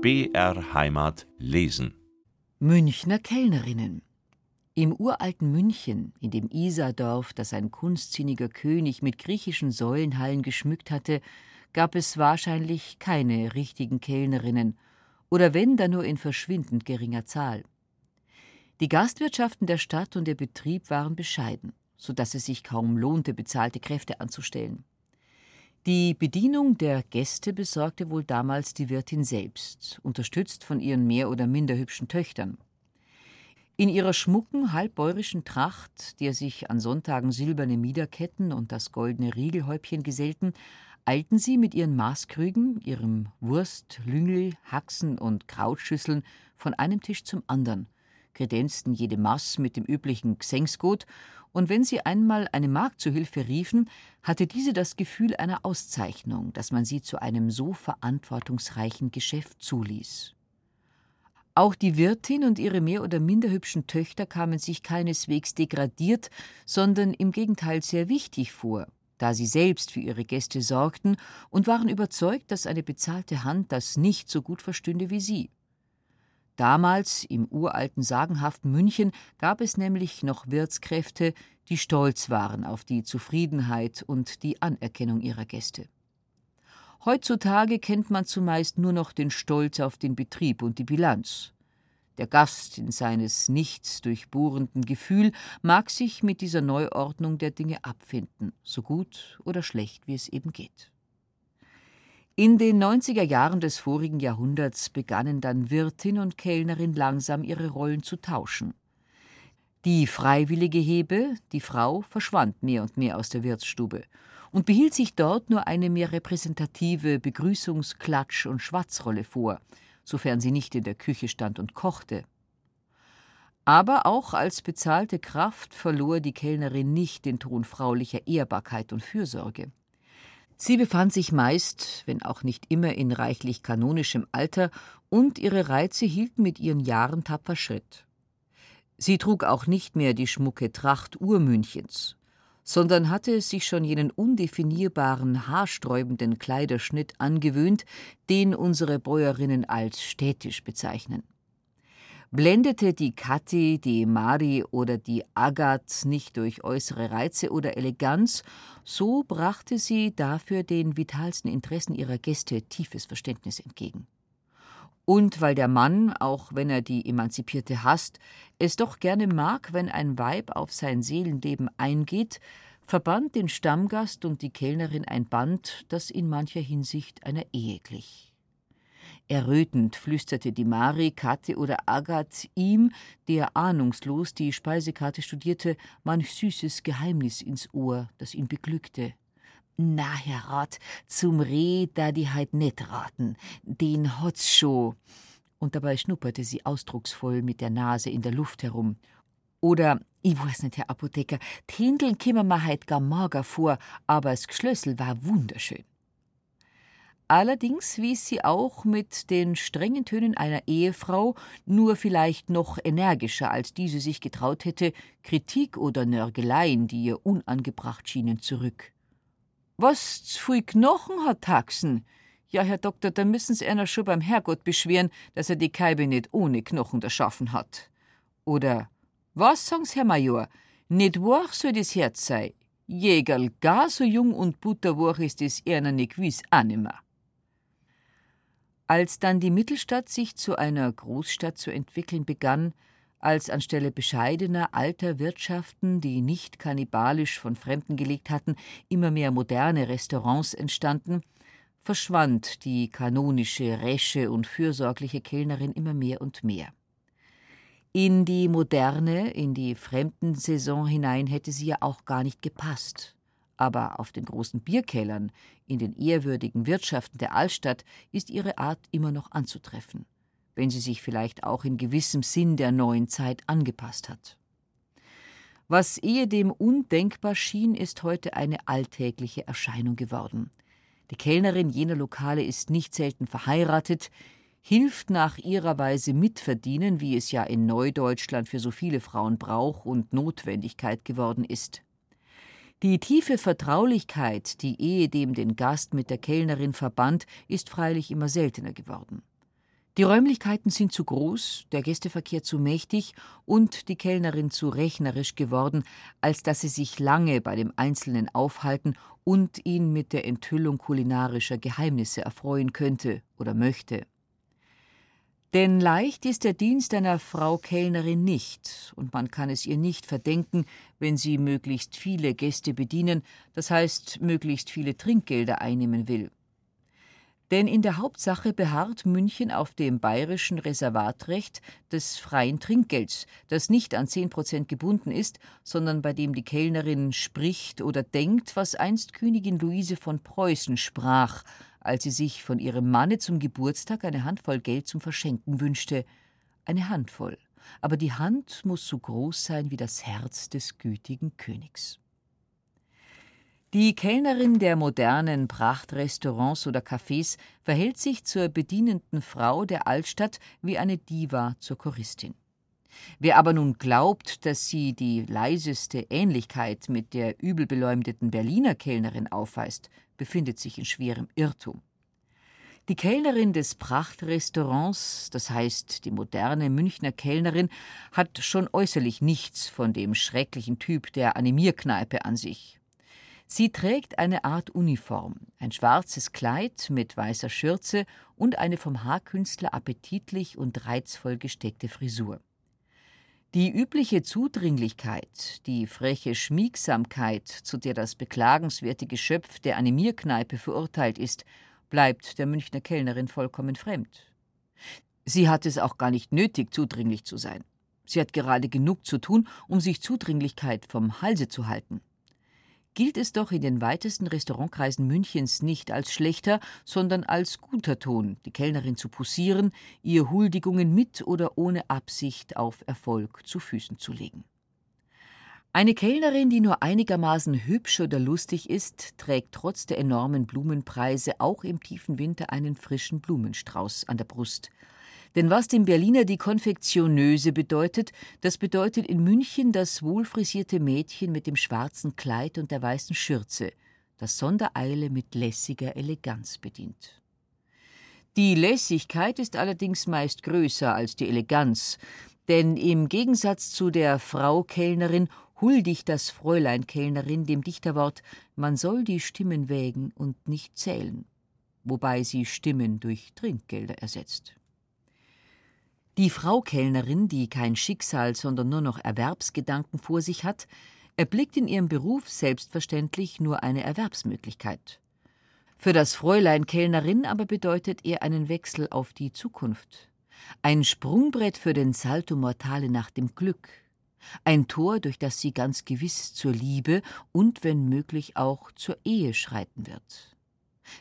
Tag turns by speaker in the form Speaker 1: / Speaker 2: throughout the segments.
Speaker 1: BR Heimat lesen.
Speaker 2: Münchner Kellnerinnen. Im uralten München, in dem Isardorf, das ein kunstsinniger König mit griechischen Säulenhallen geschmückt hatte, gab es wahrscheinlich keine richtigen Kellnerinnen, oder wenn, dann nur in verschwindend geringer Zahl. Die Gastwirtschaften der Stadt und der Betrieb waren bescheiden, so dass es sich kaum lohnte, bezahlte Kräfte anzustellen. Die Bedienung der Gäste besorgte wohl damals die Wirtin selbst, unterstützt von ihren mehr oder minder hübschen Töchtern. In ihrer schmucken, halbbäurischen Tracht, der sich an Sonntagen silberne Miederketten und das goldene Riegelhäubchen gesellten, eilten sie mit ihren Maßkrügen, ihrem Wurst, Lüngel, Haxen und Krautschüsseln von einem Tisch zum anderen, kredenzten jede Maß mit dem üblichen Xengsgut und wenn sie einmal eine Magd zu Hilfe riefen, hatte diese das Gefühl einer Auszeichnung, dass man sie zu einem so verantwortungsreichen Geschäft zuließ. Auch die Wirtin und ihre mehr oder minder hübschen Töchter kamen sich keineswegs degradiert, sondern im Gegenteil sehr wichtig vor, da sie selbst für ihre Gäste sorgten und waren überzeugt, dass eine bezahlte Hand das nicht so gut verstünde wie sie. Damals, im uralten sagenhaften München, gab es nämlich noch Wirtskräfte, die stolz waren auf die Zufriedenheit und die Anerkennung ihrer Gäste. Heutzutage kennt man zumeist nur noch den Stolz auf den Betrieb und die Bilanz. Der Gast in seines nichts durchbohrenden Gefühl mag sich mit dieser Neuordnung der Dinge abfinden, so gut oder schlecht, wie es eben geht. In den 90er Jahren des vorigen Jahrhunderts begannen dann Wirtin und Kellnerin langsam ihre Rollen zu tauschen. Die freiwillige Hebe, die Frau, verschwand mehr und mehr aus der Wirtsstube und behielt sich dort nur eine mehr repräsentative Begrüßungs-, Klatsch- und Schwatzrolle vor, sofern sie nicht in der Küche stand und kochte. Aber auch als bezahlte Kraft verlor die Kellnerin nicht den Ton fraulicher Ehrbarkeit und Fürsorge. Sie befand sich meist, wenn auch nicht immer in reichlich kanonischem Alter, und ihre Reize hielten mit ihren Jahren tapfer Schritt. Sie trug auch nicht mehr die schmucke Tracht Urmünchens, sondern hatte sich schon jenen undefinierbaren, haarsträubenden Kleiderschnitt angewöhnt, den unsere Bäuerinnen als städtisch bezeichnen. Blendete die Kathi, die Mari oder die Agat nicht durch äußere Reize oder Eleganz, so brachte sie dafür den vitalsten Interessen ihrer Gäste tiefes Verständnis entgegen. Und weil der Mann, auch wenn er die Emanzipierte hasst, es doch gerne mag, wenn ein Weib auf sein Seelenleben eingeht, verband den Stammgast und die Kellnerin ein Band, das in mancher Hinsicht einer Ehe glich. Errötend flüsterte die Mari, Kathi oder Agat ihm, der ahnungslos die Speisekarte studierte, manch süßes Geheimnis ins Ohr, das ihn beglückte. Na, Herr Rat, zum Reh da die heit net raten, den hat's scho. Und dabei schnupperte sie ausdrucksvoll mit der Nase in der Luft herum. Oder, ich weiß nicht, Herr Apotheker, Tindeln kimmer ma heit gar mager vor, aber das Geschlössel war wunderschön. Allerdings wies sie auch mit den strengen Tönen einer Ehefrau, nur vielleicht noch energischer, als diese sich getraut hätte, Kritik oder Nörgeleien, die ihr unangebracht schienen, zurück. Was z'fui Knochen hat Taxen? Ja, Herr Doktor, da müssen's einer schon beim Herrgott beschweren, dass er die Keibe nicht ohne Knochen erschaffen hat. Oder, was sagen's, Herr Major? Nicht wahr soll das Herz sei. Jägerl, gar so jung und butterwoch ist es einer nicht gewiss auch nimmer. Als dann die Mittelstadt sich zu einer Großstadt zu entwickeln begann, als anstelle bescheidener alter Wirtschaften, die nicht kannibalisch von Fremden gelegt hatten, immer mehr moderne Restaurants entstanden, verschwand die kanonische, resche und fürsorgliche Kellnerin immer mehr und mehr. In die moderne, in die Fremdensaison hinein hätte sie ja auch gar nicht gepasst aber auf den großen Bierkellern, in den ehrwürdigen Wirtschaften der Altstadt ist ihre Art immer noch anzutreffen, wenn sie sich vielleicht auch in gewissem Sinn der neuen Zeit angepasst hat. Was ehedem undenkbar schien, ist heute eine alltägliche Erscheinung geworden. Die Kellnerin jener Lokale ist nicht selten verheiratet, hilft nach ihrer Weise mitverdienen, wie es ja in Neudeutschland für so viele Frauen Brauch und Notwendigkeit geworden ist. Die tiefe Vertraulichkeit, die ehedem den Gast mit der Kellnerin verband, ist freilich immer seltener geworden. Die Räumlichkeiten sind zu groß, der Gästeverkehr zu mächtig und die Kellnerin zu rechnerisch geworden, als dass sie sich lange bei dem Einzelnen aufhalten und ihn mit der Enthüllung kulinarischer Geheimnisse erfreuen könnte oder möchte. Denn leicht ist der Dienst einer Frau Kellnerin nicht, und man kann es ihr nicht verdenken, wenn sie möglichst viele Gäste bedienen, das heißt möglichst viele Trinkgelder einnehmen will. Denn in der Hauptsache beharrt München auf dem bayerischen Reservatrecht des freien Trinkgelds, das nicht an zehn Prozent gebunden ist, sondern bei dem die Kellnerin spricht oder denkt, was einst Königin Luise von Preußen sprach, als sie sich von ihrem Manne zum Geburtstag eine Handvoll Geld zum Verschenken wünschte. Eine Handvoll, aber die Hand muss so groß sein wie das Herz des gütigen Königs. Die Kellnerin der modernen Prachtrestaurants oder Cafés verhält sich zur bedienenden Frau der Altstadt wie eine Diva zur Choristin. Wer aber nun glaubt, dass sie die leiseste Ähnlichkeit mit der übelbeleumdeten Berliner Kellnerin aufweist, befindet sich in schwerem Irrtum. Die Kellnerin des Prachtrestaurants, das heißt die moderne Münchner Kellnerin, hat schon äußerlich nichts von dem schrecklichen Typ der Animierkneipe an sich. Sie trägt eine Art Uniform, ein schwarzes Kleid mit weißer Schürze und eine vom Haarkünstler appetitlich und reizvoll gesteckte Frisur. Die übliche Zudringlichkeit, die freche Schmiegsamkeit, zu der das beklagenswerte Geschöpf der Animierkneipe verurteilt ist, bleibt der Münchner Kellnerin vollkommen fremd. Sie hat es auch gar nicht nötig, zudringlich zu sein. Sie hat gerade genug zu tun, um sich Zudringlichkeit vom Halse zu halten gilt es doch in den weitesten Restaurantkreisen Münchens nicht als schlechter, sondern als guter Ton, die Kellnerin zu poussieren, ihr Huldigungen mit oder ohne Absicht auf Erfolg zu Füßen zu legen. Eine Kellnerin, die nur einigermaßen hübsch oder lustig ist, trägt trotz der enormen Blumenpreise auch im tiefen Winter einen frischen Blumenstrauß an der Brust – denn was dem Berliner die Konfektionöse bedeutet, das bedeutet in München das wohlfrisierte Mädchen mit dem schwarzen Kleid und der weißen Schürze, das Sondereile mit lässiger Eleganz bedient. Die Lässigkeit ist allerdings meist größer als die Eleganz, denn im Gegensatz zu der Frau Kellnerin huldigt das Fräulein Kellnerin dem Dichterwort Man soll die Stimmen wägen und nicht zählen, wobei sie Stimmen durch Trinkgelder ersetzt. Die Frau Kellnerin, die kein Schicksal, sondern nur noch Erwerbsgedanken vor sich hat, erblickt in ihrem Beruf selbstverständlich nur eine Erwerbsmöglichkeit. Für das Fräulein Kellnerin aber bedeutet er einen Wechsel auf die Zukunft. Ein Sprungbrett für den Salto Mortale nach dem Glück. Ein Tor, durch das sie ganz gewiss zur Liebe und wenn möglich auch zur Ehe schreiten wird.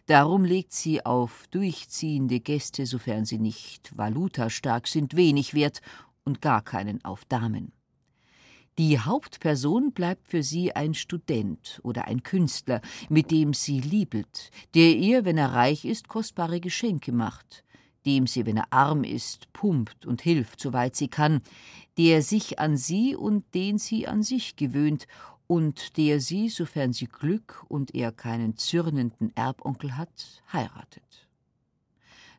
Speaker 2: Darum legt sie auf durchziehende Gäste, sofern sie nicht valutastark sind, wenig Wert und gar keinen auf Damen. Die Hauptperson bleibt für sie ein Student oder ein Künstler, mit dem sie liebelt, der ihr, wenn er reich ist, kostbare Geschenke macht, dem sie, wenn er arm ist, pumpt und hilft, soweit sie kann, der sich an sie und den sie an sich gewöhnt und der sie, sofern sie Glück und er keinen zürnenden Erbonkel hat, heiratet.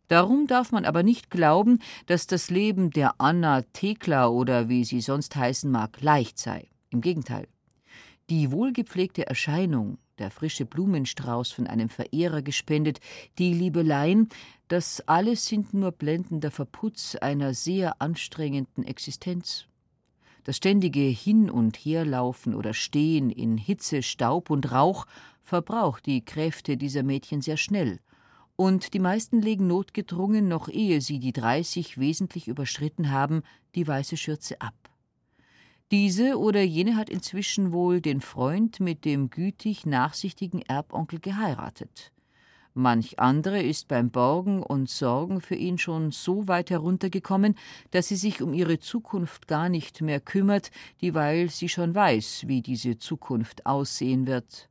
Speaker 2: Darum darf man aber nicht glauben, dass das Leben der Anna Thekla oder wie sie sonst heißen mag, leicht sei. Im Gegenteil. Die wohlgepflegte Erscheinung, der frische Blumenstrauß von einem Verehrer gespendet, die Liebeleien, das alles sind nur blendender Verputz einer sehr anstrengenden Existenz. Das ständige Hin- und Herlaufen oder Stehen in Hitze, Staub und Rauch verbraucht die Kräfte dieser Mädchen sehr schnell, und die meisten legen notgedrungen, noch ehe sie die dreißig wesentlich überschritten haben, die weiße Schürze ab. Diese oder jene hat inzwischen wohl den Freund mit dem gütig nachsichtigen Erbonkel geheiratet. Manch andere ist beim Borgen und Sorgen für ihn schon so weit heruntergekommen, dass sie sich um ihre Zukunft gar nicht mehr kümmert, dieweil sie schon weiß, wie diese Zukunft aussehen wird.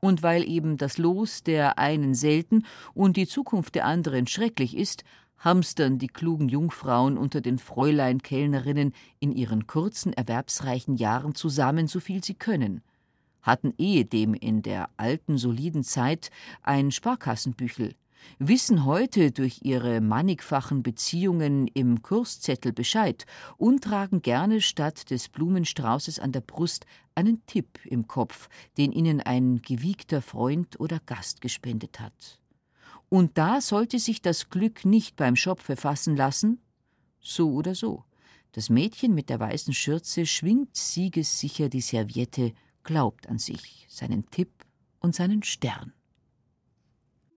Speaker 2: Und weil eben das Los der einen selten und die Zukunft der anderen schrecklich ist, hamstern die klugen Jungfrauen unter den Fräulein-Kellnerinnen in ihren kurzen, erwerbsreichen Jahren zusammen, so viel sie können – hatten ehedem in der alten soliden Zeit ein Sparkassenbüchel, wissen heute durch ihre mannigfachen Beziehungen im Kurszettel Bescheid und tragen gerne statt des Blumenstraußes an der Brust einen Tipp im Kopf, den ihnen ein gewiegter Freund oder Gast gespendet hat. Und da sollte sich das Glück nicht beim Schopfe fassen lassen, so oder so. Das Mädchen mit der weißen Schürze schwingt siegessicher die Serviette, glaubt an sich, seinen Tipp und seinen Stern.